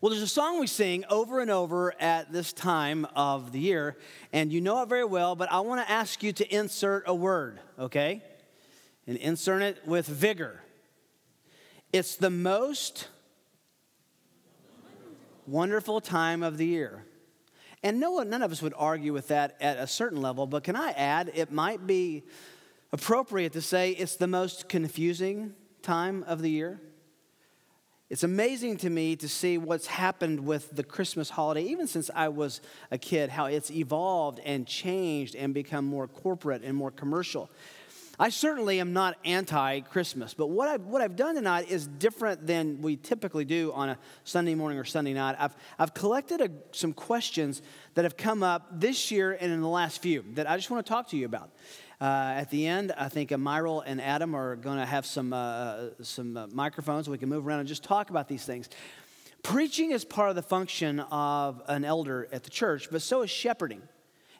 Well, there's a song we sing over and over at this time of the year, and you know it very well, but I want to ask you to insert a word, okay? And insert it with vigor. It's the most wonderful time of the year. And no one, none of us would argue with that at a certain level, but can I add, it might be appropriate to say it's the most confusing time of the year. It's amazing to me to see what's happened with the Christmas holiday, even since I was a kid, how it's evolved and changed and become more corporate and more commercial. I certainly am not anti Christmas, but what I've, what I've done tonight is different than we typically do on a Sunday morning or Sunday night. I've, I've collected a, some questions that have come up this year and in the last few that I just want to talk to you about. Uh, at the end, I think Myral and Adam are going to have some, uh, some uh, microphones. We can move around and just talk about these things. Preaching is part of the function of an elder at the church, but so is shepherding.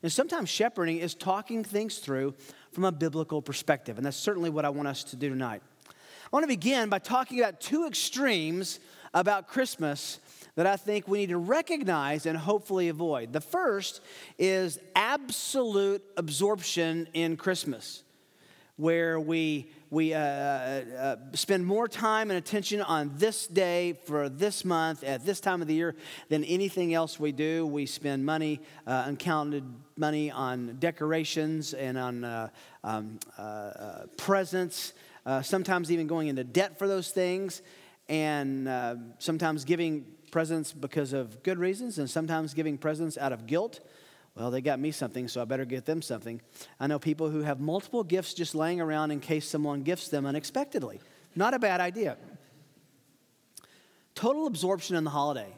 And sometimes shepherding is talking things through from a biblical perspective. And that's certainly what I want us to do tonight. I want to begin by talking about two extremes about Christmas that I think we need to recognize and hopefully avoid. The first is absolute absorption in Christmas, where we, we uh, uh, spend more time and attention on this day for this month at this time of the year than anything else we do. We spend money, uh, uncounted money, on decorations and on uh, um, uh, uh, presents, sometimes even going into debt for those things and uh, sometimes giving presents because of good reasons and sometimes giving presents out of guilt. Well, they got me something, so I better get them something. I know people who have multiple gifts just laying around in case someone gifts them unexpectedly. Not a bad idea. Total absorption in the holiday.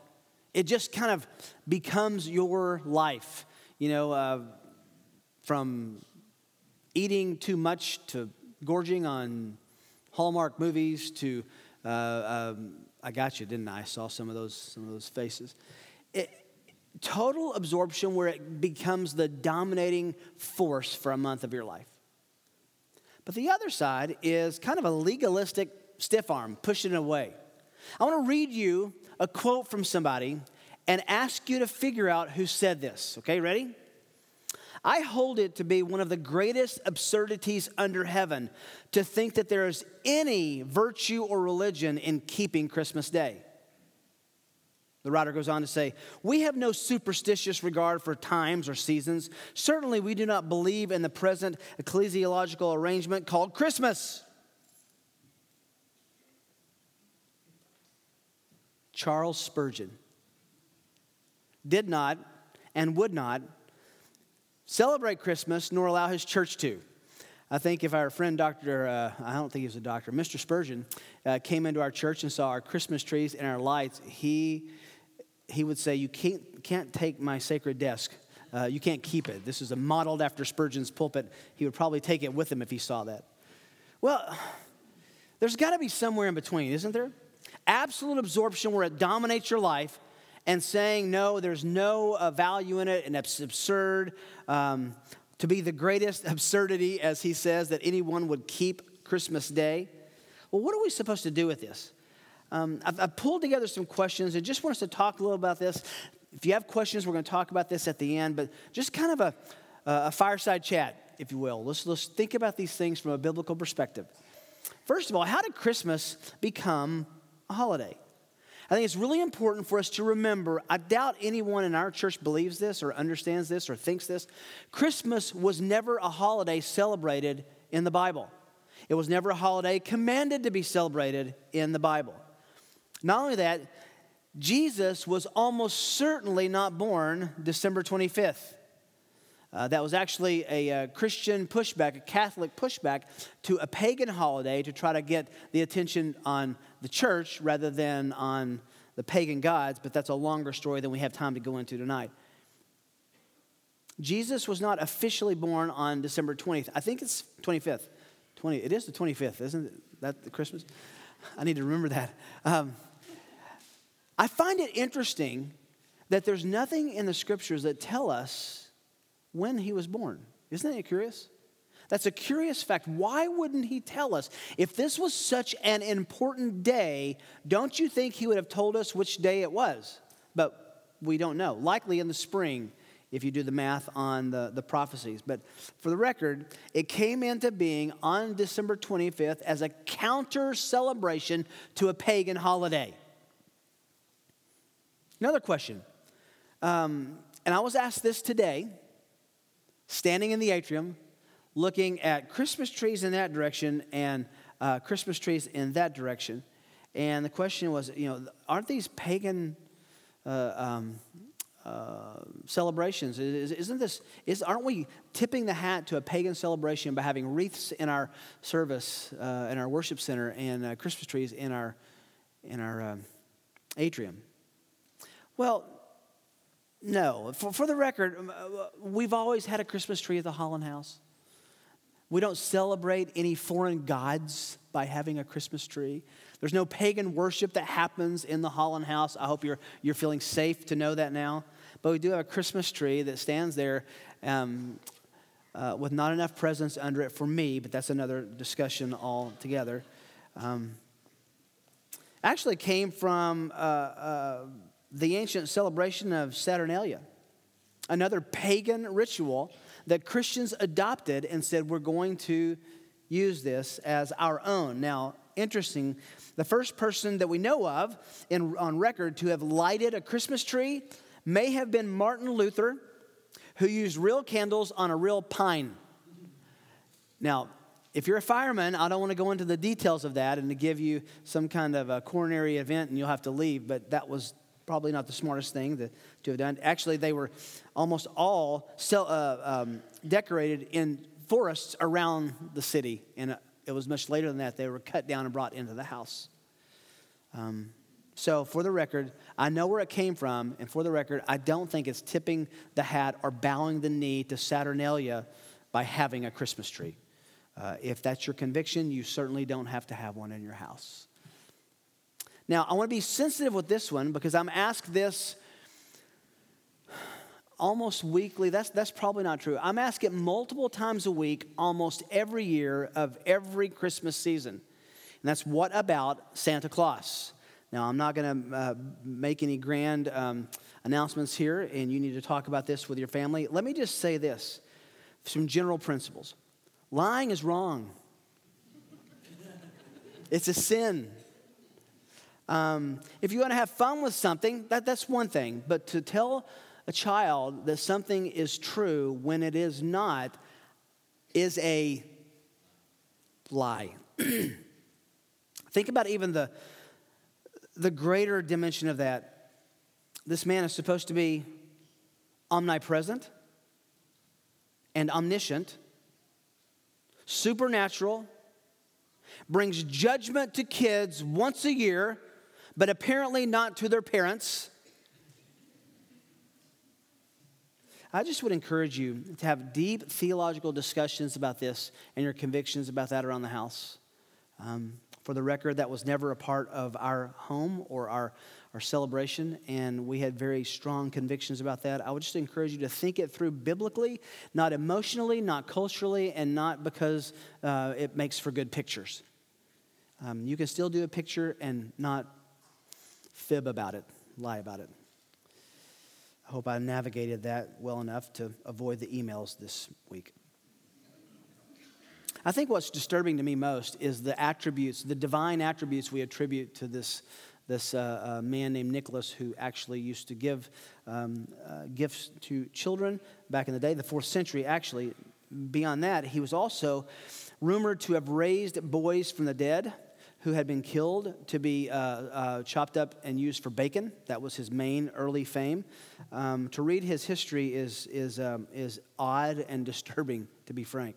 It just kind of becomes your life. You know, uh, from eating too much to gorging on Hallmark movies to uh, um, I got you, didn't I? I saw some of those, some of those faces. It, total absorption where it becomes the dominating force for a month of your life. But the other side is kind of a legalistic stiff arm, pushing it away. I want to read you a quote from somebody and ask you to figure out who said this. Okay, ready? I hold it to be one of the greatest absurdities under heaven to think that there is any virtue or religion in keeping Christmas Day. The writer goes on to say, We have no superstitious regard for times or seasons. Certainly, we do not believe in the present ecclesiological arrangement called Christmas. Charles Spurgeon did not and would not celebrate Christmas nor allow his church to. I think if our friend Dr., uh, I don't think he was a doctor, Mr. Spurgeon, uh, came into our church and saw our Christmas trees and our lights, he, he would say, You can't, can't take my sacred desk. Uh, you can't keep it. This is a modeled after Spurgeon's pulpit. He would probably take it with him if he saw that. Well, there's got to be somewhere in between, isn't there? Absolute absorption where it dominates your life and saying, no, there's no uh, value in it and it's absurd. Um, to be the greatest absurdity, as he says, that anyone would keep Christmas Day. Well, what are we supposed to do with this? Um, I've, I've, pulled together some questions and just want us to talk a little about this. If you have questions, we're going to talk about this at the end, but just kind of a, a fireside chat, if you will. Let's, let's think about these things from a biblical perspective. First of all, how did Christmas become a holiday? I think it's really important for us to remember. I doubt anyone in our church believes this or understands this or thinks this. Christmas was never a holiday celebrated in the Bible, it was never a holiday commanded to be celebrated in the Bible. Not only that, Jesus was almost certainly not born December 25th. Uh, that was actually a, a, uh, Christian pushback, a Catholic pushback to a pagan holiday to try to get the attention on the church rather than on the pagan gods, but that's a longer story than we have time to go into tonight. Jesus was not officially born on December 20th. I think it's 25th. 20, it is the 25th, isn't it? that the Christmas? I need to remember that. Um, I find it interesting that there's nothing in the scriptures that tell us when he was born. Isn't that curious? That's a curious fact. Why wouldn't he tell us? If this was such an important day, don't you think he would have told us which day it was? But we don't know. Likely in the spring, if you do the math on the, the prophecies. But for the record, it came into being on December 25th as a counter celebration to a pagan holiday. Another question. Um, and I was asked this today, standing in the atrium looking at Christmas trees in that direction and uh, Christmas trees in that direction. And the question was, you know, aren't these pagan uh, um, uh, celebrations? Isn't this, is, aren't we tipping the hat to a pagan celebration by having wreaths in our service, uh, in our worship center, and uh, Christmas trees in our, in our um, atrium? Well, no. For, for the record, um, uh, we've always had a Christmas tree at the Holland House. We don't celebrate any foreign gods by having a Christmas tree. There's no pagan worship that happens in the Holland House. I hope you're, you're feeling safe to know that now. But we do have a Christmas tree that stands there um, uh, with not enough presents under it for me, but that's another discussion altogether. Um, actually came from uh, uh, the ancient celebration of Saturnalia, another pagan ritual that Christians adopted and said, we're going to use this as our own. Now, interesting, the first person that we know of in, on record to have lighted a Christmas tree may have been Martin Luther, who used real candles on a real pine. Now, if you're a fireman, I don't want to go into the details of that and to give you some kind of a coronary event and you'll have to leave, but that was probably not the smartest thing to, to have done. Actually, they were almost all sell, uh, um, decorated in forests around the city, and it was much later than that. They were cut down and brought into the house. Um, so, for the record, I know where it came from, and for the record, I don't think it's tipping the hat or bowing the knee to Saturnalia by having a Christmas tree. Uh, if that's your conviction, you certainly don't have to have one in your house. Now, I want to be sensitive with this one because I'm asked this almost weekly. That's, that's probably not true. I'm asked it multiple times a week, almost every year of every Christmas season. And that's what about Santa Claus? Now, I'm not going to uh, make any grand um, announcements here, and you need to talk about this with your family. Let me just say this some general principles lying is wrong, it's a sin. Um, if you want to have fun with something, that, that's one thing. But to tell a child that something is true when it is not is a lie. Think about even the, the greater dimension of that. This man is supposed to be omnipresent and omniscient, supernatural, brings judgment to kids once a year but apparently not to their parents. I just would encourage you to have deep theological discussions about this and your convictions about that around the house. Um, for the record, that was never a part of our home or our, our celebration, and we had very strong convictions about that. I would just encourage you to think it through biblically, not emotionally, not culturally, and not because uh, it makes for good pictures. Um, you can still do a picture and not fib about it, lie about it. I hope I navigated that well enough to avoid the emails this week. I think what's disturbing to me most is the attributes, the divine attributes we attribute to this, this uh, uh, man named Nicholas who actually used to give um, uh, gifts to children back in the day, the fourth century actually. Beyond that, he was also rumored to have raised boys from the dead who had been killed to be uh, uh, chopped up and used for bacon. That was his main early fame. Um, to read his history is, is, um, is odd and disturbing, to be frank.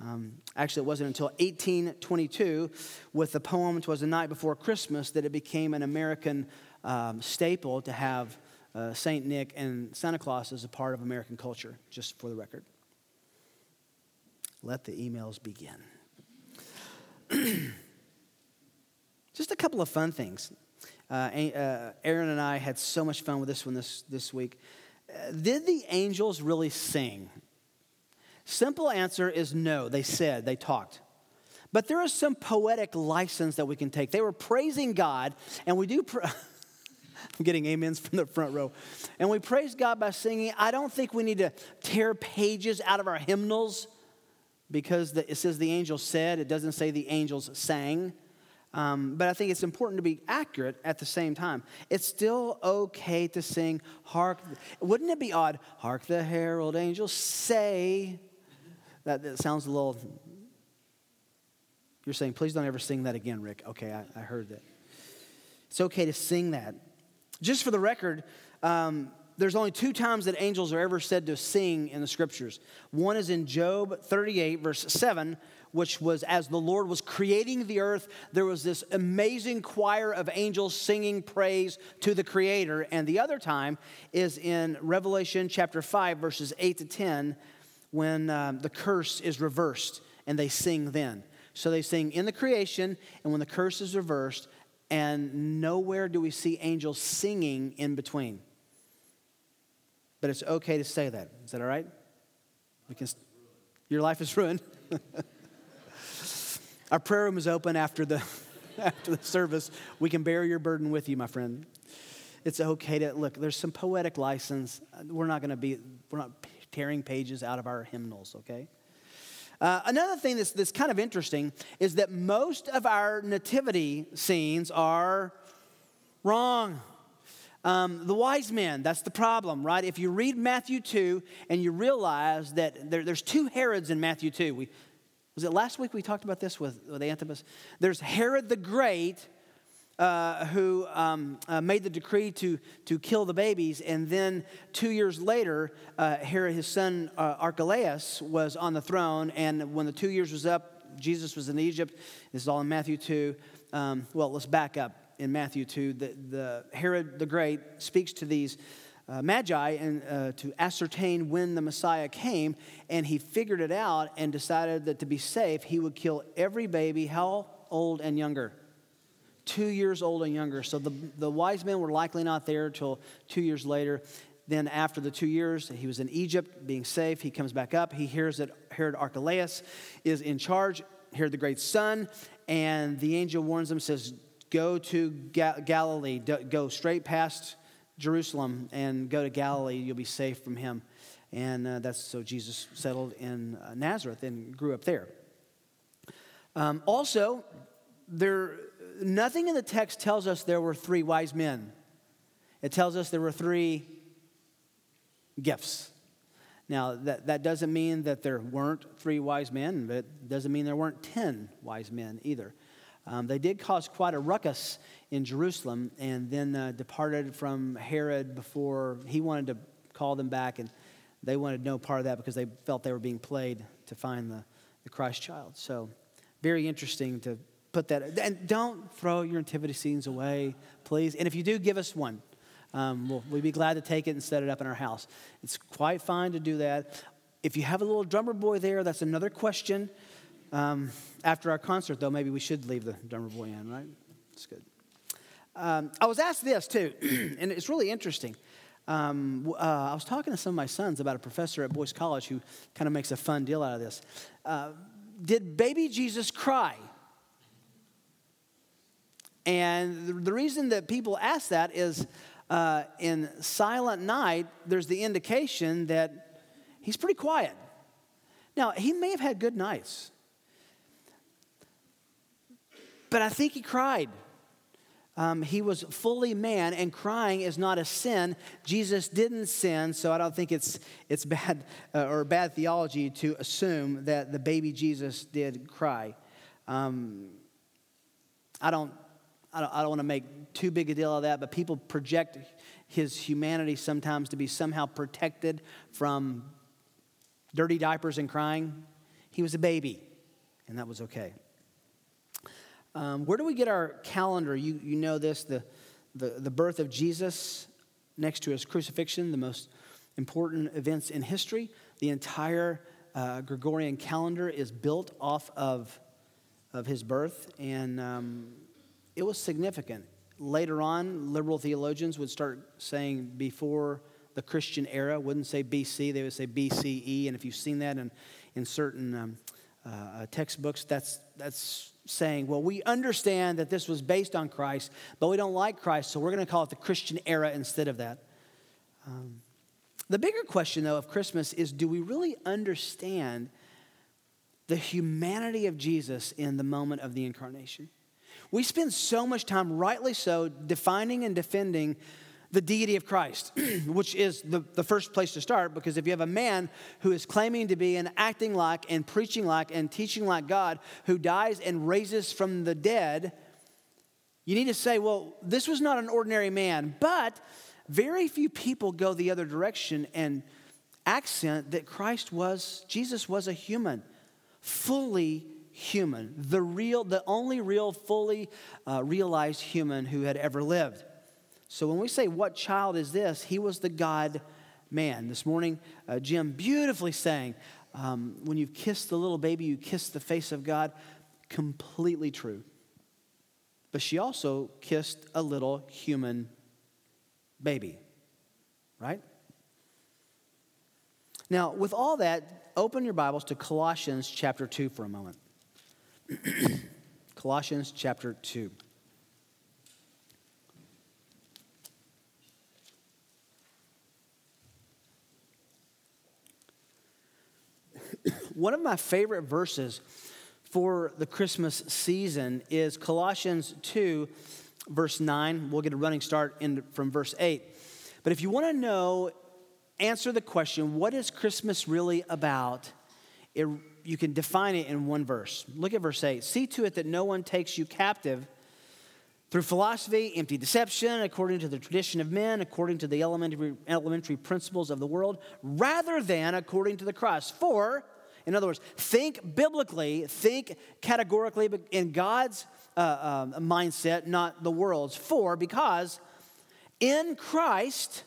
Um, actually, it wasn't until 1822, with the poem "Twas the Night Before Christmas," that it became an American um, staple to have uh, Saint Nick and Santa Claus as a part of American culture. Just for the record. Let the emails begin. Just a couple of fun things. Uh, uh, Aaron and I had so much fun with this one this, this week. Uh, did the angels really sing? Simple answer is no. They said, they talked. But there is some poetic license that we can take. They were praising God, and we do. I'm getting amens from the front row. And we praise God by singing. I don't think we need to tear pages out of our hymnals because the, it says the angels said, it doesn't say the angels sang. Um, but I think it's important to be accurate at the same time. It's still okay to sing, Hark. Wouldn't it be odd? Hark the herald angels say. That, that sounds a little. You're saying, please don't ever sing that again, Rick. Okay, I, I heard that. It's okay to sing that. Just for the record, um, there's only two times that angels are ever said to sing in the scriptures. One is in Job 38, verse 7, which was as the Lord was creating the earth, there was this amazing choir of angels singing praise to the Creator. And the other time is in Revelation chapter 5, verses 8 to 10, when um, the curse is reversed and they sing then. So they sing in the creation, and when the curse is reversed, and nowhere do we see angels singing in between. But it's okay to say that. Is that all right? We can, your life is ruined. Our prayer room is open after the, after the service. We can bear your burden with you, my friend. It's okay to look, there's some poetic license. We're not going to be, we're not tearing pages out of our hymnals, okay? Uh, another thing that's, that's kind of interesting is that most of our nativity scenes are wrong. Um, the wise men, that's the problem, right? If you read Matthew 2 and you realize that there, there's two Herods in Matthew 2, we, was it last week we talked about this with, with Antipas? There's Herod the Great, uh, who um, uh, made the decree to, to kill the babies. And then two years later, uh, Herod, his son uh, Archelaus, was on the throne. And when the two years was up, Jesus was in Egypt. This is all in Matthew 2. Um, well, let's back up. In Matthew 2, the, the Herod the Great speaks to these uh, magi and uh, to ascertain when the Messiah came, and he figured it out and decided that to be safe, he would kill every baby, how old and younger? two years old and younger. So the, the wise men were likely not there until two years later. Then, after the two years, he was in Egypt being safe. He comes back up. He hears that Herod Archelaus is in charge, Herod the great son, and the angel warns him, says, Go to Ga- Galilee, go straight past Jerusalem and go to Galilee. You'll be safe from him. And uh, that's so Jesus settled in uh, Nazareth and grew up there. Um, also, there nothing in the text tells us there were three wise men. It tells us there were three gifts. Now, that, that doesn't mean that there weren't three wise men, but it doesn't mean there weren't ten wise men either. Um, they did cause quite a ruckus in Jerusalem and then uh, departed from Herod before he wanted to call them back, and they wanted no part of that because they felt they were being played to find the, the Christ child. So, very interesting to put that. And don't throw your nativity scenes away, please. And if you do, give us one. Um, we'll, we'd be glad to take it and set it up in our house. It's quite fine to do that. If you have a little drummer boy there, that's another question. Um, after our concert, though, maybe we should leave the drummer boy in, right? It's good. Um, I was asked this too, and it's really interesting. Um, uh, I was talking to some of my sons about a professor at Boyce College who kind of makes a fun deal out of this. Uh, did baby Jesus cry? And the reason that people ask that is uh, in Silent Night, there's the indication that he's pretty quiet. Now, he may have had good nights, but I think he cried. Um, he was fully man, and crying is not a sin. Jesus didn't sin, so I don't think it's, it's bad uh, or bad theology to assume that the baby Jesus did cry. Um, I don't I don't, I don't want to make too big a deal of that, but people project his humanity sometimes to be somehow protected from dirty diapers and crying. He was a baby, and that was okay. Um, where do we get our calendar? You, you know this the, the, the birth of Jesus next to his crucifixion, the most important events in history. The entire uh, Gregorian calendar is built off of, of his birth. And um, it was significant. Later on, liberal theologians would start saying before the Christian era, wouldn't say BC, they would say BCE. And if you've seen that in, in certain um, uh, textbooks, that's, that's saying, well, we understand that this was based on Christ, but we don't like Christ, so we're going to call it the Christian era instead of that. Um, the bigger question, though, of Christmas is do we really understand the humanity of Jesus in the moment of the incarnation? We spend so much time, rightly so, defining and defending the deity of Christ, which is the, the first place to start because if you have a man who is claiming to be and acting like and preaching like and teaching like God who dies and raises from the dead, you need to say, well, this was not an ordinary man. But very few people go the other direction and accent that Christ was, Jesus was a human, fully human, the real, the only real, fully uh, realized human who had ever lived. So when we say, What child is this? He was the God man. This morning, uh, Jim beautifully saying, um, When you've kissed the little baby, you kiss the face of God. Completely true. But she also kissed a little human baby, right? Now, with all that, open your Bibles to Colossians chapter 2 for a moment. Colossians chapter 2. One of my favorite verses for the Christmas season is Colossians 2, verse 9. We'll get a running start in, from verse 8. But if you want to know, answer the question, what is Christmas really about? It you can define it in one verse. Look at verse 8. See to it that no one takes you captive through philosophy, empty deception, according to the tradition of men, according to the elementary, elementary principles of the world, rather than according to the cross. For, in other words, think biblically, think categorically in God's uh, um, mindset, not the world's. For, because in Christ,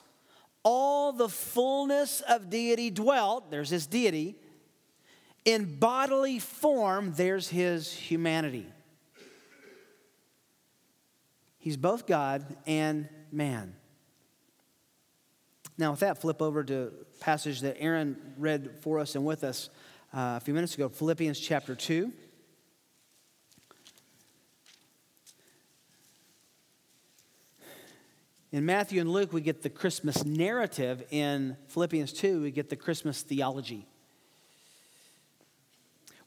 all the fullness of deity dwelt, there's this deity in bodily form, there's his humanity. He's both God and man. Now, with that, flip over to passage that Aaron read for us and with us uh, a few minutes ago Philippians chapter 2. In Matthew and Luke, we get the Christmas narrative. In Philippians 2, we get the Christmas theology.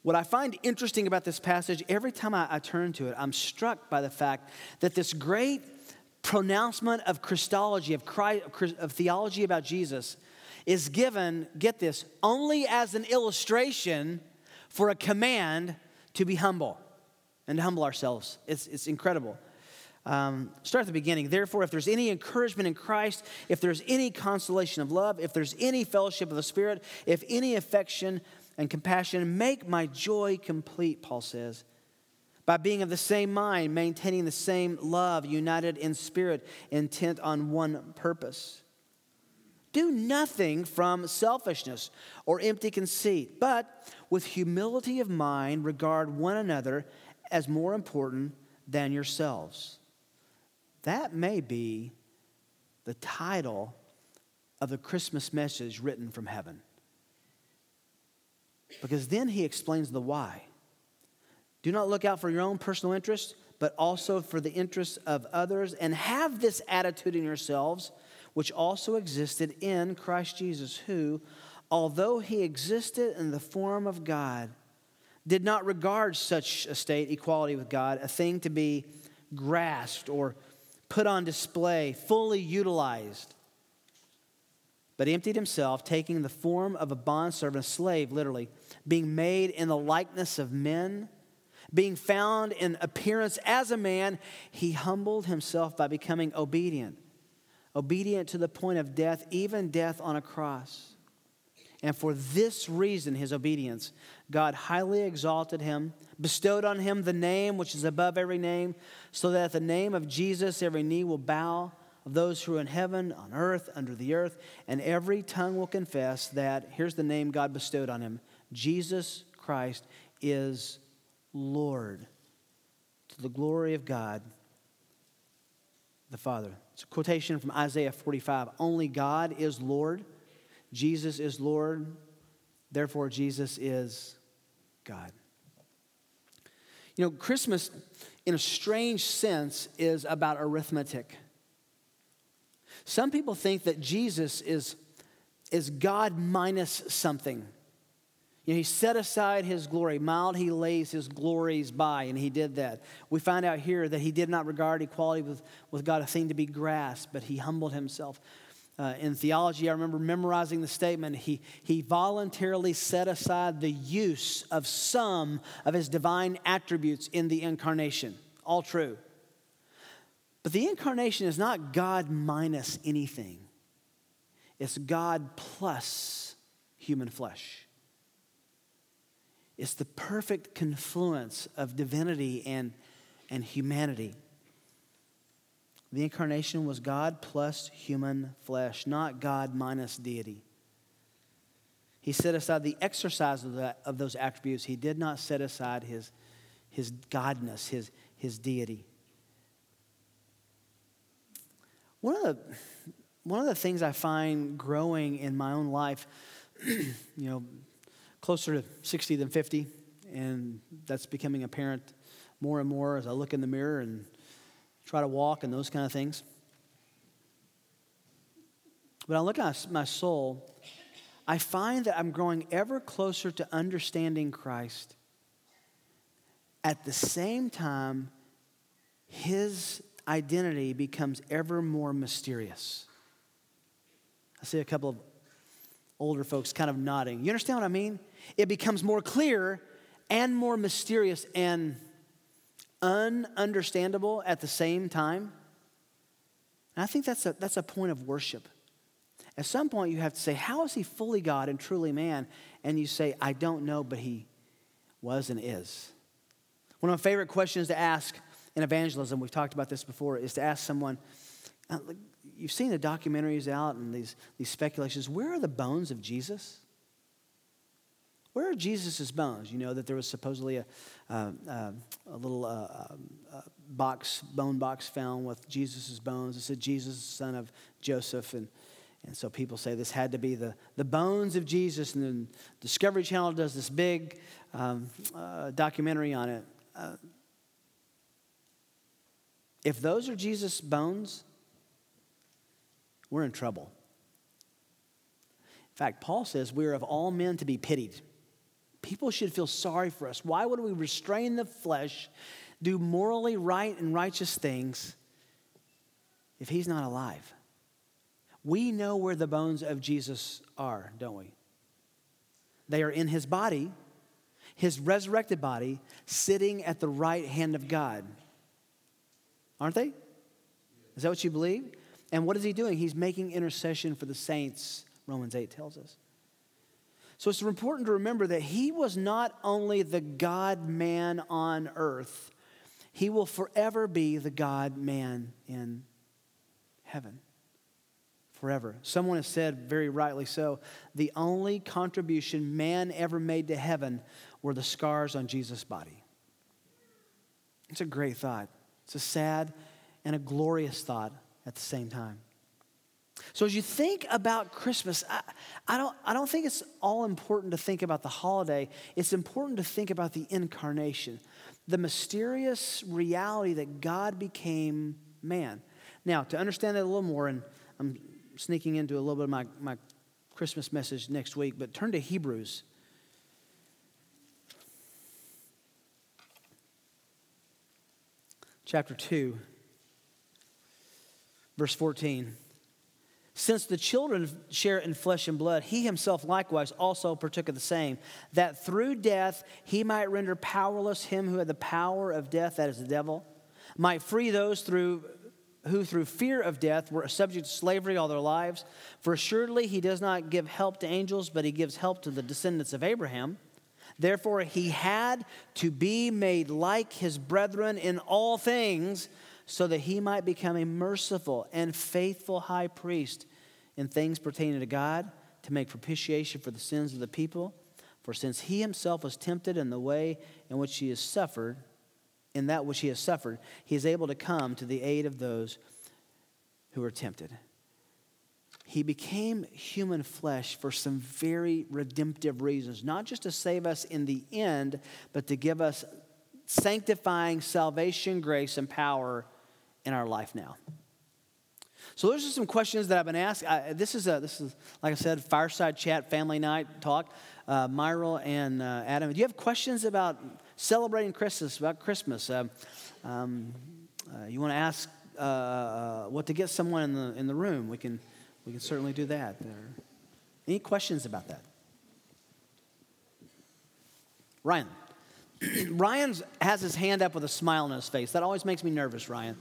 What I find interesting about this passage, every time I, I turn to it, I'm struck by the fact that this great pronouncement of Christology, of, Christ, of theology about Jesus, is given, get this, only as an illustration for a command to be humble and to humble ourselves. It's, it's incredible. Um, start at the beginning. Therefore, if there's any encouragement in Christ, if there's any consolation of love, if there's any fellowship of the Spirit, if any affection, and compassion. Make my joy complete, Paul says, by being of the same mind, maintaining the same love, united in spirit, intent on one purpose. Do nothing from selfishness or empty conceit, but with humility of mind, regard one another as more important than yourselves. That may be the title of the Christmas message written from heaven. Because then he explains the why. Do not look out for your own personal interest, but also for the interests of others, and have this attitude in yourselves, which also existed in Christ Jesus, who, although he existed in the form of God, did not regard such a state, equality with God, a thing to be grasped or put on display, fully utilized but emptied himself, taking the form of a bondservant, a slave, literally, being made in the likeness of men, being found in appearance as a man, he humbled himself by becoming obedient, obedient to the point of death, even death on a cross. And for this reason, his obedience, God highly exalted him, bestowed on him the name which is above every name, so that at the name of Jesus every knee will bow of those who are in heaven, on earth, under the earth, and every tongue will confess that, here's the name God bestowed on him Jesus Christ is Lord, to the glory of God the Father. It's a quotation from Isaiah 45. Only God is Lord. Jesus is Lord. Therefore, Jesus is God. You know, Christmas, in a strange sense, is about arithmetic. Some people think that Jesus is, is God minus something. You know, he set aside his glory. Mild he lays his glories by, and he did that. We find out here that he did not regard equality with, with God a thing to be grasped, but he humbled himself. Uh, in theology, I remember memorizing the statement he, he voluntarily set aside the use of some of his divine attributes in the incarnation. All true. But the incarnation is not God minus anything, it's God plus human flesh. It's the perfect confluence of divinity and, and humanity. The incarnation was God plus human flesh, not God minus deity. He set aside the exercise of, that, of those attributes. He did not set aside his, his godness, his, his deity. One of, the, one of the things I find growing in my own life, you know, closer to 60 than 50, and that's becoming apparent more and more as I look in the mirror and try to walk and those kind of things. But I look at my soul, I find that I'm growing ever closer to understanding Christ. At the same time, his identity becomes ever more mysterious. I see a couple of older folks kind of nodding. You understand what I mean? it becomes more clear and more mysterious and ununderstandable at the same time. And I think that's a, that's a point of worship. At some point, you have to say, How is he fully God and truly man? And you say, I don't know, but he was and is. One of my favorite questions to ask in evangelism, we've talked about this before, is to ask someone, uh, You've seen the documentaries out and these, these speculations. Where are the bones of Jesus? Where are Jesus' bones? You know that there was supposedly a, uh, uh, a little uh, um, uh, box, bone box found with Jesus' bones. It said Jesus, son of Joseph. And, and so people say this had to be the, the bones of Jesus. And then Discovery Channel does this big um, uh, documentary on it. Uh, if those are Jesus' bones, we're in trouble. In fact, Paul says we are of all men to be pitied. People should feel sorry for us. Why would we restrain the flesh, do morally right and righteous things if he's not alive? We know where the bones of Jesus are, don't we? They are in his body, his resurrected body, sitting at the right hand of God. Aren't they? Is that what you believe? And what is he doing? He's making intercession for the saints, Romans 8 tells us. So it's important to remember that he was not only the God man on earth, he will forever be the God man in heaven. Forever. Someone has said, very rightly so, the only contribution man ever made to heaven were the scars on Jesus' body. It's a great thought. It's a sad and a glorious thought at the same time. So as you think about Christmas, I, I, don't, I don't think it's all important to think about the holiday. It's important to think about the incarnation, the mysterious reality that God became man. Now, to understand that a little more, and I'm sneaking into a little bit of my, my Christmas message next week, but turn to Hebrews. Chapter 2, verse 14. Since the children share in flesh and blood, he himself likewise also partook of the same, that through death he might render powerless him who had the power of death, that is the devil, might free those through who through fear of death were subject to slavery all their lives. For assuredly he does not give help to angels, but he gives help to the descendants of Abraham. Therefore he had to be made like his brethren in all things, so that he might become a merciful and faithful high priest in things pertaining to God to make propitiation for the sins of the people. For since he himself was tempted in the way in which he has suffered, in that which he has suffered, he is able to come to the aid of those who are tempted. He became human flesh for some very redemptive reasons, not just to save us in the end, but to give us sanctifying salvation, grace, and power in our life now. So those are some questions that I've been asked. I, this is a this is like I said, fireside chat, family night talk. Uh, Myral and uh, Adam, do you have questions about celebrating Christmas? About Christmas? Uh, um, uh, you want to ask uh, uh, what to get someone in the in the room? We can we can certainly do that. Any questions about that? Ryan. Ryan has his hand up with a smile on his face. That always makes me nervous, Ryan.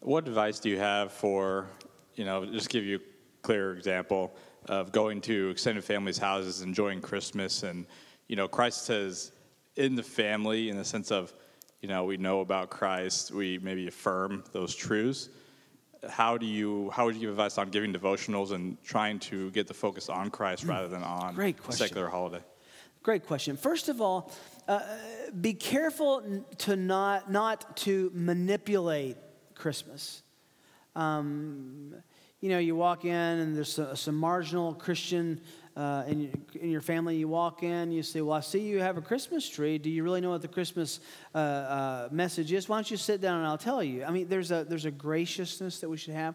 what advice do you have for, you know, just give you a clear example of going to extended families' houses, enjoying Christmas, and, you know, Christ says in the family, in the sense of, you know, we know about Christ, we maybe affirm those truths. How do you, how would you give advice on giving devotionals and trying to get the focus on Christ rather than on Great question. secular holiday? Great question. First of all, uh, be careful to not, not to manipulate Christmas. Um, you know, you walk in and there's some, some marginal Christian uh, in, in, your family. You walk in, you say, Well, I see you have a Christmas tree. Do you really know what the Christmas uh, uh, message is? Why don't you sit down and I'll tell you? I mean, there's a, there's a graciousness that we should have.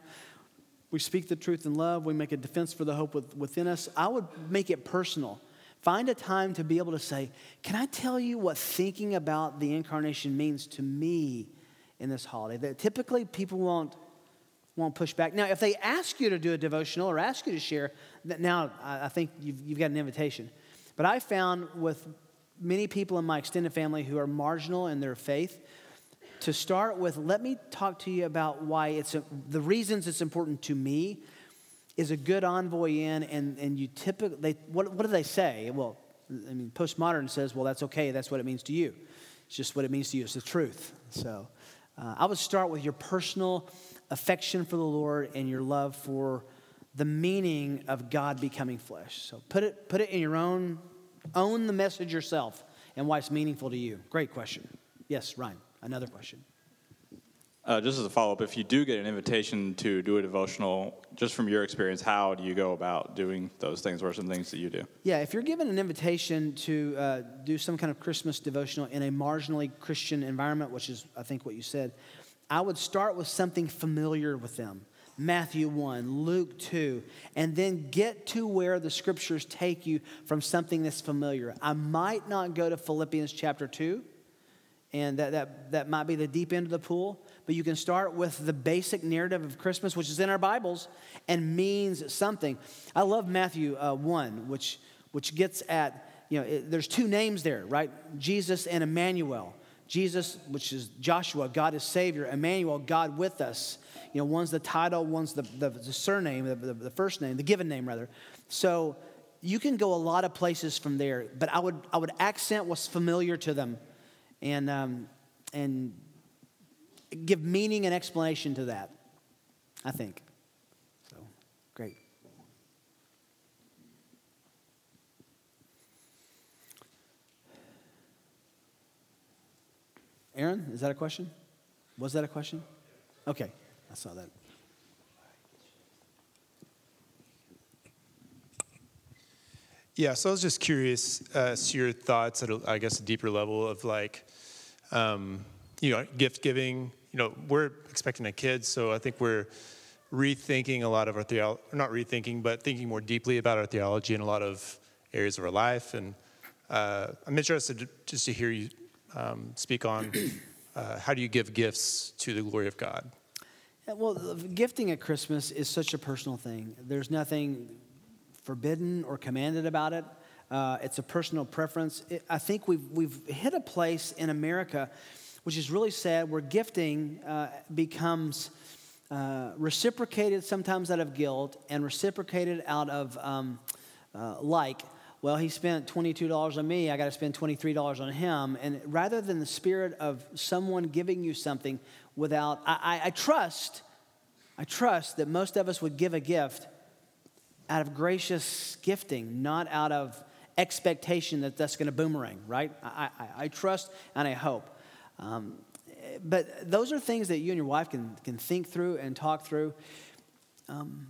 We speak the truth in love, we make a defense for the hope within us. I would make it personal. Find a time to be able to say, Can I tell you what thinking about the incarnation means to me in this holiday? That typically people won't won't push back. Now, if they ask you to do a devotional or ask you to share, now I think you've, you've got an invitation. But I found with many people in my extended family who are marginal in their faith, to start with, let me talk to you about why it's a, the reasons it's important to me is a good envoy in, and, and you typically, they, what, what do they say? Well, I mean, postmodern says, well, that's okay, that's what it means to you. It's just what it means to you, it's the truth. So uh, I would start with your personal affection for the Lord and your love for the meaning of God becoming flesh. So put it, put it in your own, own the message yourself and why it's meaningful to you. Great question. Yes, Ryan, another question. Uh, just as a follow up, if you do get an invitation to do a devotional, just from your experience, how do you go about doing those things? What are some things that you do? Yeah, if you're given an invitation to uh, do some kind of Christmas devotional in a marginally Christian environment, which is, I think, what you said, I would start with something familiar with them. Matthew 1, Luke 2, and then get to where the scriptures take you from something that's familiar. I might not go to Philippians chapter 2, and that, that, that might be the deep end of the pool, but you can start with the basic narrative of Christmas, which is in our Bibles and means something. I love Matthew uh, 1, which, which gets at, you know, it, there's two names there, right? Jesus and Emmanuel. Jesus, which is Joshua, God is Savior. Emmanuel, God with us. You know, one's the title, one's the, the, the surname, the, the, the, first name, the given name, rather. So you can go a lot of places from there, but I would, I would accent what's familiar to them and, um, and give meaning and explanation to that, I think. So, great. Aaron, is that a question? Was that a question? Okay, I saw that. Yeah, so I was just curious uh, to your thoughts at, a, I guess, a deeper level of like, um, you know, gift giving. You know, we're expecting a kid, so I think we're rethinking a lot of our theology, not rethinking, but thinking more deeply about our theology in a lot of areas of our life. And uh, I'm interested just to hear you um, speak on uh, how do you give gifts to the glory of God? Well, gifting at Christmas is such a personal thing. There's nothing forbidden or commanded about it. Uh, it's a personal preference. It, I think we've, we've hit a place in America, which is really sad, where gifting uh, becomes uh, reciprocated sometimes out of guilt and reciprocated out of um, uh, like well, he spent $22 on me, I got to spend $23 on him. And rather than the spirit of someone giving you something without, I, I, I trust, I trust that most of us would give a gift out of gracious gifting, not out of expectation that that's going to boomerang, right? I, I, I, trust and I hope. Um, but those are things that you and your wife can, can think through and talk through. Um,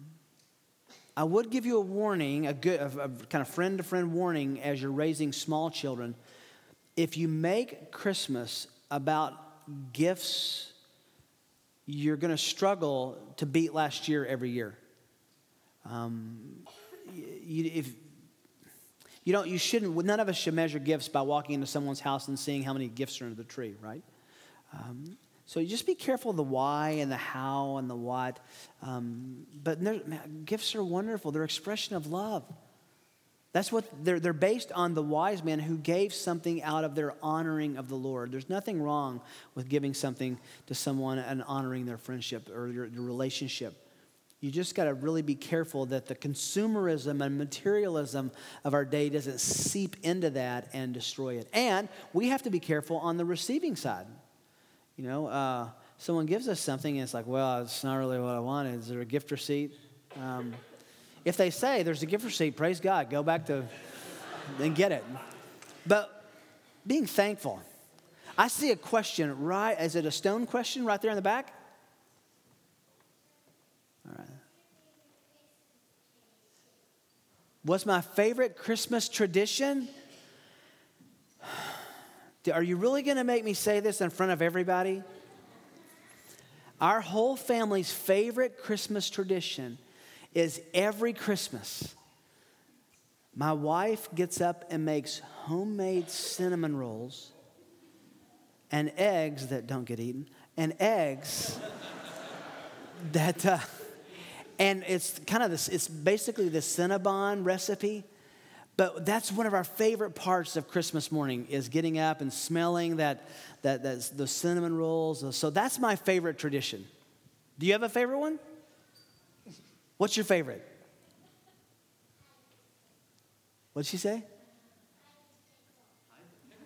I would give you a warning, a good, a, a kind of friend to friend warning as you're raising small children. If you make Christmas about gifts, you're going to struggle to beat last year every year. Um, you, if, you don't, you shouldn't, none of us should measure gifts by walking into someone's house and seeing how many gifts are under the tree, right? Um, so you just be careful the why and the how and the what. Um, but man, gifts are wonderful. They're expression of love. That's what they're, they're based on the wise man who gave something out of their honoring of the Lord. There's nothing wrong with giving something to someone and honoring their friendship or your, your relationship. You just got to really be careful that the consumerism and materialism of our day doesn't seep into that and destroy it. And we have to be careful on the receiving side. You know, uh, someone gives us something and it's like, well, it's not really what I wanted. Is there a gift receipt? Um, if they say there's a gift receipt, praise God, go back to and get it. But being thankful. I see a question right, is it a stone question right there in the back? All right. What's my favorite Christmas tradition? Are you really going to make me say this in front of everybody? Our whole family's favorite Christmas tradition is every Christmas, my wife gets up and makes homemade cinnamon rolls and eggs that don't get eaten, and eggs that, uh, and it's kind of this, it's basically the Cinnabon recipe. But that's one of our favorite parts of Christmas morning is getting up and smelling that, that, that the cinnamon rolls. So that's my favorite tradition. Do you have a favorite one? What's your favorite? What'd she say?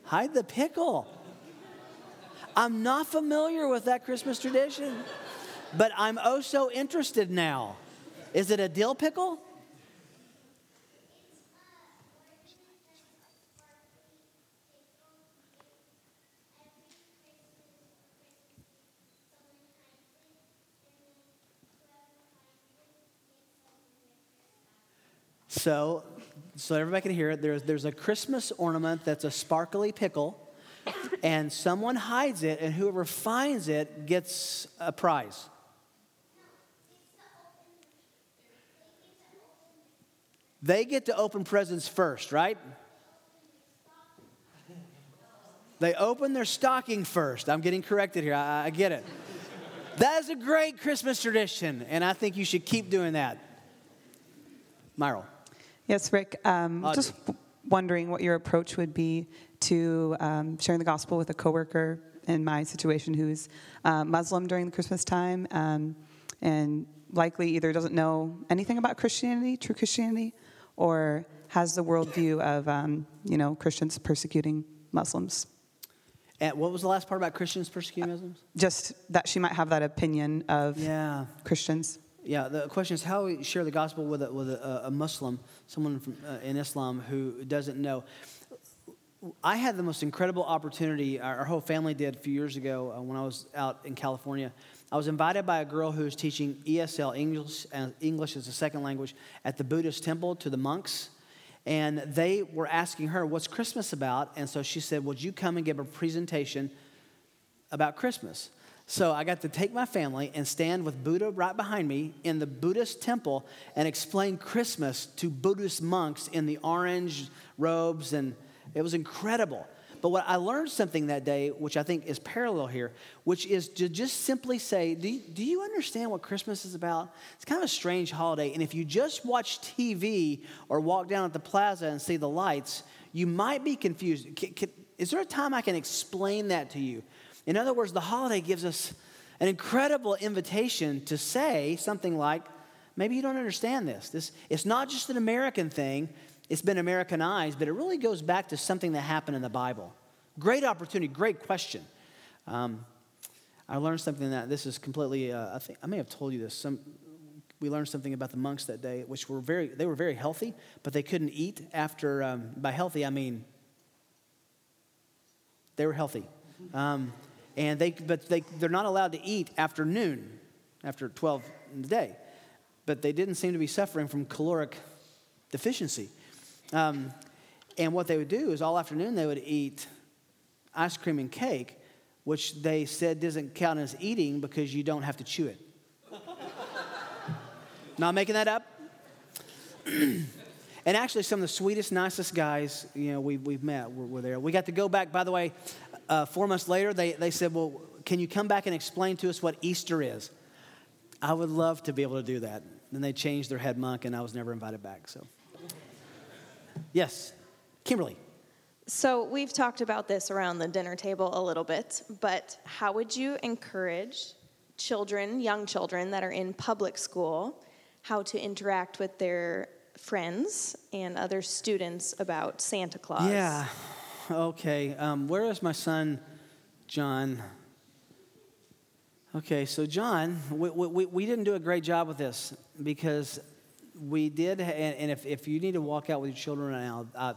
Hide the pickle. I'm not familiar with that Christmas tradition, but I'm oh so interested now. Is it a dill pickle? So, so everybody can hear it. There's, there's a Christmas ornament that's a sparkly pickle, and someone hides it, and whoever finds it gets a prize. They get to open presents first, right? They open their stocking first. I'm getting corrected here. I, I get it. That is a great Christmas tradition, and I think you should keep doing that. Myral. Yes, Rick. Um, just wondering what your approach would be to um, sharing the gospel with a coworker in my situation who's uh, Muslim during the Christmas time um, and likely either doesn't know anything about Christianity, true Christianity, or has the worldview of um, you know Christians persecuting Muslims. And what was the last part about Christians persecuting Muslims? Just that she might have that opinion of yeah. Christians. Yeah, the question is how we share the gospel with a, with a, a Muslim, someone from, uh, in Islam who doesn't know. I had the most incredible opportunity, our, our whole family did a few years ago uh, when I was out in California. I was invited by a girl who was teaching ESL, English, uh, English as a second language, at the Buddhist temple to the monks. And they were asking her, What's Christmas about? And so she said, Would you come and give a presentation about Christmas? So I got to take my family and stand with Buddha right behind me in the Buddhist temple and explain Christmas to Buddhist monks in the orange robes, and it was incredible. But what I learned something that day, which I think is parallel here, which is to just simply say, do you, do you understand what Christmas is about? It's kind of a strange holiday. And if you just watch TV or walk down at the plaza and see the lights, you might be confused. Is there a time I can explain that to you? In other words, the holiday gives us an incredible invitation to say something like, maybe you don't understand this. this it's not just an American thing, it's been Americanized, but it really goes back to something that happened in the Bible. Great opportunity, great question. Um, I learned something that this is completely, uh, I think I may have told you this. Some, we learned something about the monks that day, which were very, they were very healthy, but they couldn't eat after, um, by healthy, I mean, they were healthy. Um, And they, but they, they're not allowed to eat after noon, after 12 in the day. But they didn't seem to be suffering from caloric deficiency. Um, and what they would do is all afternoon they would eat ice cream and cake, which they said doesn't count as eating because you don't have to chew it. Not making that up. and actually, some of the sweetest, nicest guys, you know, we, we've met were, were there. We got to go back, by the way, uh, four months later, they, they said, Well, can you come back and explain to us what Easter is? I would love to be able to do that. Then they changed their head monk, and I was never invited back. So, yes, Kimberly. So, we've talked about this around the dinner table a little bit, but how would you encourage children, young children that are in public school, how to interact with their friends and other students about Santa Claus? Yeah, okay. Um, where is my son, John? Okay, so John, we, we, we didn't do a great job with this because we did, and, and if, if you need to walk out with your children now, I,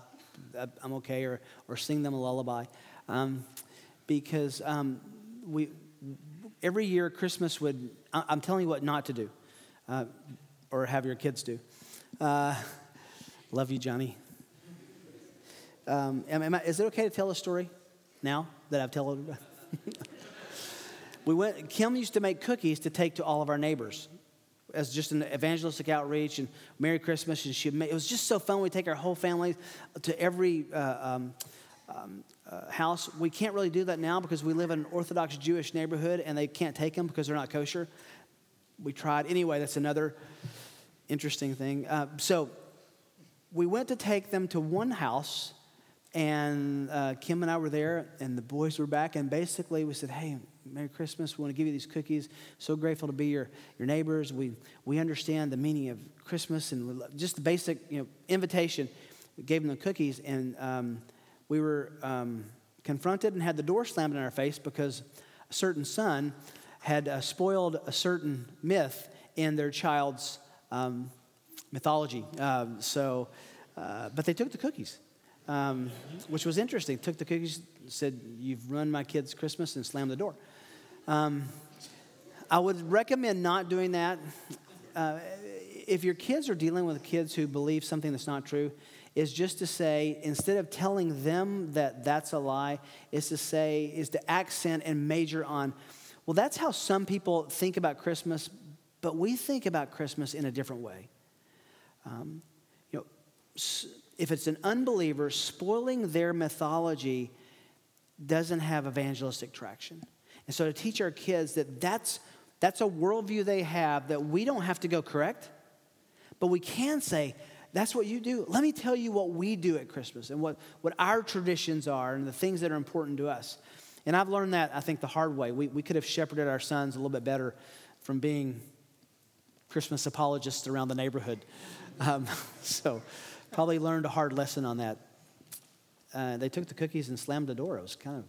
I'm okay, or, or sing them a lullaby. Um, because um, we, every year Christmas would, I'm telling you what not to do, uh, or have your kids do. Uh, love you, Johnny. Um, am, am I, is it okay to tell a story now that I've told we went, Kim used to make cookies to take to all of our neighbors as just an evangelistic outreach and Merry Christmas. And she made, it was just so fun. We take our whole family to every uh, um, um, uh, house. We can't really do that now because we live in an Orthodox Jewish neighborhood and they can't take them because they're not kosher. We tried. Anyway, that's another interesting thing. Uh, so we went to take them to one house and uh, Kim and I were there, and the boys were back. And basically, we said, Hey, Merry Christmas. We want to give you these cookies. So grateful to be your, your neighbors. We, we understand the meaning of Christmas and just the basic you know, invitation. We gave them the cookies, and um, we were um, confronted and had the door slammed in our face because a certain son had uh, spoiled a certain myth in their child's um, mythology. Um, so, uh, but they took the cookies um, which was interesting. Took the cookies, said, You've run my kids' Christmas, and slammed the door. Um, I would recommend not doing that. Uh, if your kids are dealing with kids who believe something that's not true, is just to say, instead of telling them that that's a lie, is to say, is to accent and major on, well, that's how some people think about Christmas, but we think about Christmas in a different way. Um, you know, if it's an unbeliever, spoiling their mythology doesn't have evangelistic traction. And so to teach our kids that that's, that's a worldview they have that we don't have to go correct, but we can say, that's what you do. Let me tell you what we do at Christmas and what, what our traditions are and the things that are important to us. And I've learned that, I think, the hard way. We, we could have shepherded our sons a little bit better from being Christmas apologists around the neighborhood. Um, so, Probably learned a hard lesson on that. Uh, they took the cookies and slammed the door. It was kind of.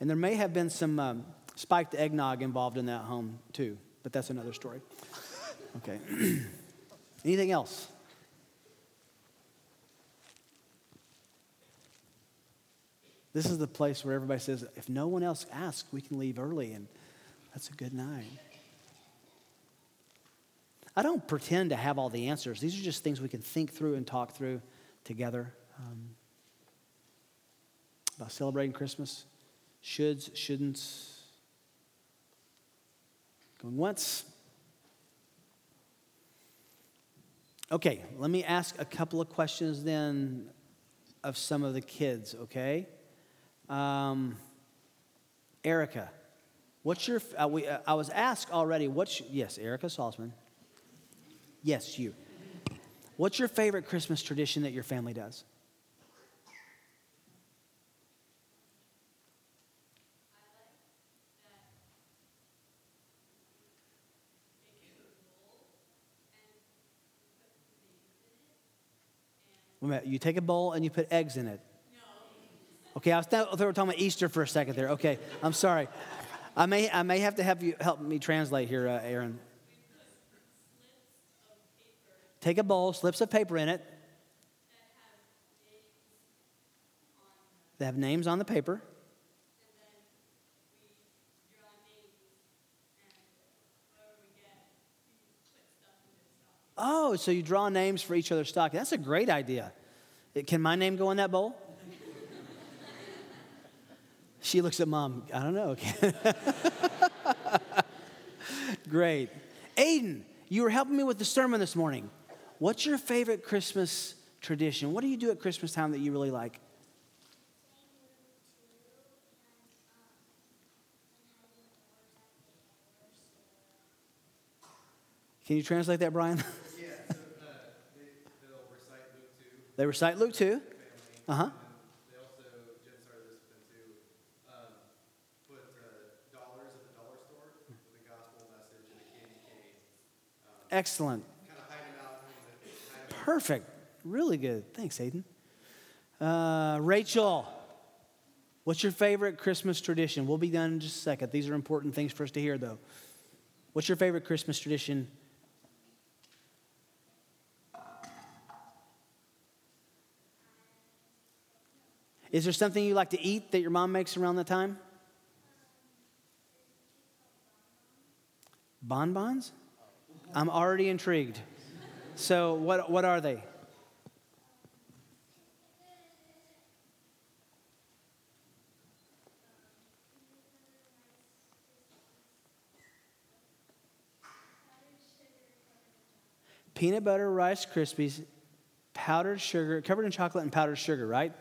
And there may have been some um, spiked eggnog involved in that home, too, but that's another story. Okay. Anything else? This is the place where everybody says, if no one else asks, we can leave early, and that's a good night. I don't pretend to have all the answers. These are just things we can think through and talk through together um, about celebrating Christmas. Shoulds, shouldn'ts. Going once. Okay, let me ask a couple of questions then of some of the kids, okay? Um, Erica, what's your, uh, we, uh, I was asked already, what's, yes, Erica Salzman. Yes, you. What's your favorite Christmas tradition that your family does? You take a bowl and you put eggs in it. Okay, I, thought we were talking about Easter for a second there. Okay, I'm sorry. I may, I may have to have you help me translate here, uh, Aaron. Take a bowl, slips of paper in it. They have names on the paper. Oh, so you draw names for each other's stocking. That's a great idea. Can my name go in that bowl? she looks at mom. I don't know. great. Aiden, you were helping me with the sermon this morning. What's your favorite Christmas tradition? What do you do at Christmas time that you really like? Can you translate that, Brian? yeah, so uh, they, they'll recite Luke 2. They recite Luke 2. Uh huh. They also, Jen started this with them too, um, put uh, dollars at the dollar store with a gospel message and a candy cane. Um, Excellent. kind of hide them out. Hide them Perfect. Really good. Thanks, Aiden. Uh, Rachel, what's your favorite Christmas tradition? We'll be done in just a second. These are important things for us to hear, though. What's your favorite Christmas tradition? Is there something you like to eat that your mom makes around that time? Bonbons? I'm already intrigued. So, what, what are they? Peanut butter Rice Krispies, powdered sugar, covered in chocolate and powdered sugar, right?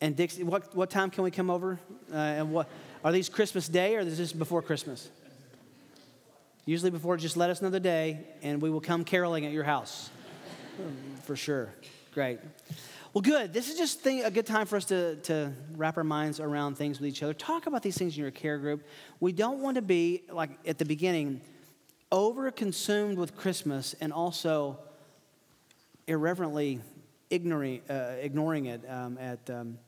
And Dixie, what, what time can we come over? Uh, and what are these Christmas Day or is this before Christmas? Usually before, just let us know the day and we will come caroling at your house. for sure. Great. Well, good. This is just thing, a good time for us to, to wrap our minds around things with each other. Talk about these things in your care group. We don't want to be, like at the beginning, over consumed with Christmas and also irreverently ignoring, uh, ignoring it um, at, um,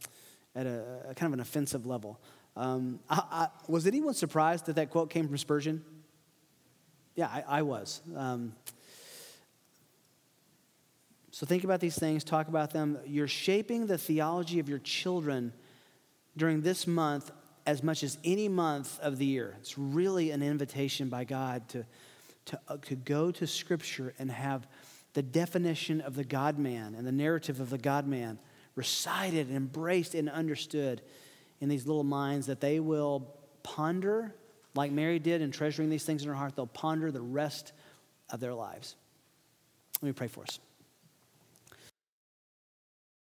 at a, a, kind of an offensive level. Um, I, I, was anyone surprised that that quote came from Spurgeon? Yeah, I, I was. Um, so think about these things, talk about them. You're shaping the theology of your children during this month as much as any month of the year. It's really an invitation by God to, to, uh, to go to Scripture and have the definition of the God man and the narrative of the God man recited and embraced and understood in these little minds that they will ponder, like Mary did in treasuring these things in her heart, they'll ponder the rest of their lives. Let me pray for us.